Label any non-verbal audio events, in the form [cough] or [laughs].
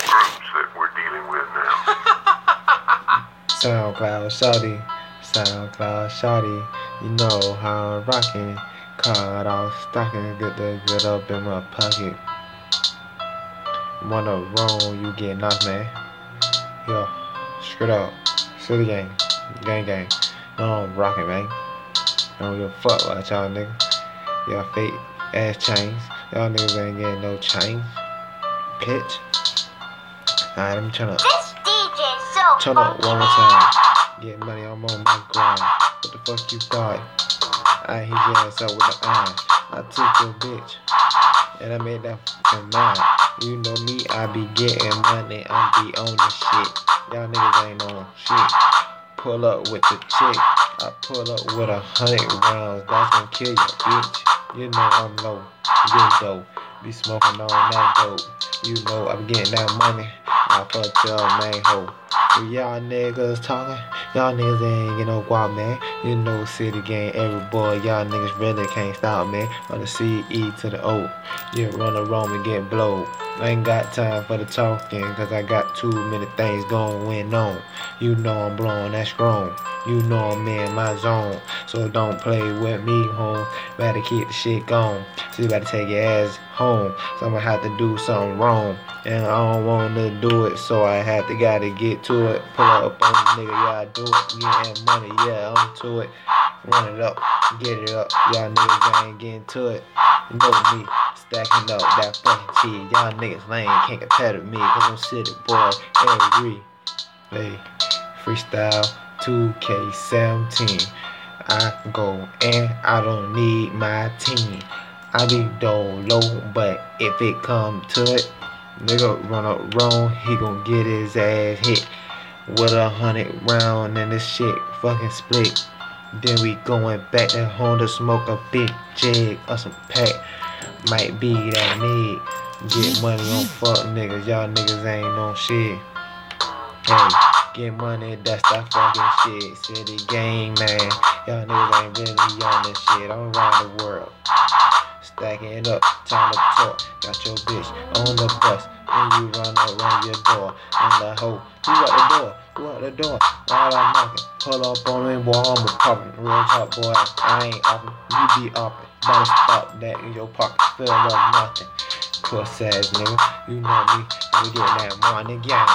groups that we're dealing with now. [laughs] SoundCloud Shawty, SoundCloud Shawty, you know how I'm rocking. Caught off stocking, get the good up in my pocket. Wanna wrong, you get knocked, man. Yo, straight up, city gang, gang gang. No, I'm rocking, man. I don't give a fuck about y'all niggas. Y'all fake ass chains. Y'all niggas ain't getting no chains. Bitch. Alright, let me turn up. This DJ so Turn up one more time. Get money, I'm on my grind. What the fuck you thought? I hit your ass up with the iron. I took your bitch. And I made that fucking mine. You know me, I be getting money. I be on the shit. Y'all niggas ain't on shit. Pull up with the chick. I pull up with a hundred rounds. That's gonna kill you, bitch. You know I'm low. Good dope. Be smoking on that dope. You know I'm getting that money. I fuck your main hoe. Y'all niggas talking, y'all niggas ain't get no guap, man. You know city gang, every boy, y'all niggas really can't stop, man. On the C, E to the O. You run around and get blowed. I ain't got time for the talking, cause I got too many things going on. You know I'm blowing that strong. You know I'm in my zone. So don't play with me, home. Better keep the shit going. So you better take your ass home. So I'ma have to do something wrong. And I don't wanna do it, so I had to gotta get to it. Pull up on the nigga, yeah, I do it. Getting money, yeah, I'm to it. Run it up, get it up. Y'all niggas ain't getting to it. You know me, stacking up that fucking cheese. Y'all niggas lame, can't compare to me, cause I'm city boy. Hey, freestyle 2K17. I go and I don't need my team. I be low, but if it come to it, nigga run up wrong, he gon' get his ass hit with a hundred round and this shit fucking split. Then we going back to home to smoke a big jig or some pack. Might be that need. Get money on fuck niggas, y'all niggas ain't on shit. Hey, get money, that's that fucking shit. City gang, man. Y'all niggas ain't really on this shit. I'm around the world. Stacking up, time to talk. Got your bitch on the bus. And you run around your door. And the hoe, who at the door? Who at the door? All I'm knocking. Pull up on me, boy, I'm a. Real talk, boy, I ain't oppin'. You be oppin'. Better stop that in your pocket. Fill up nothing. Puss ass nigga. You know me. I be getting that money gang.